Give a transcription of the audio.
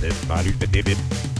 This body, the divot.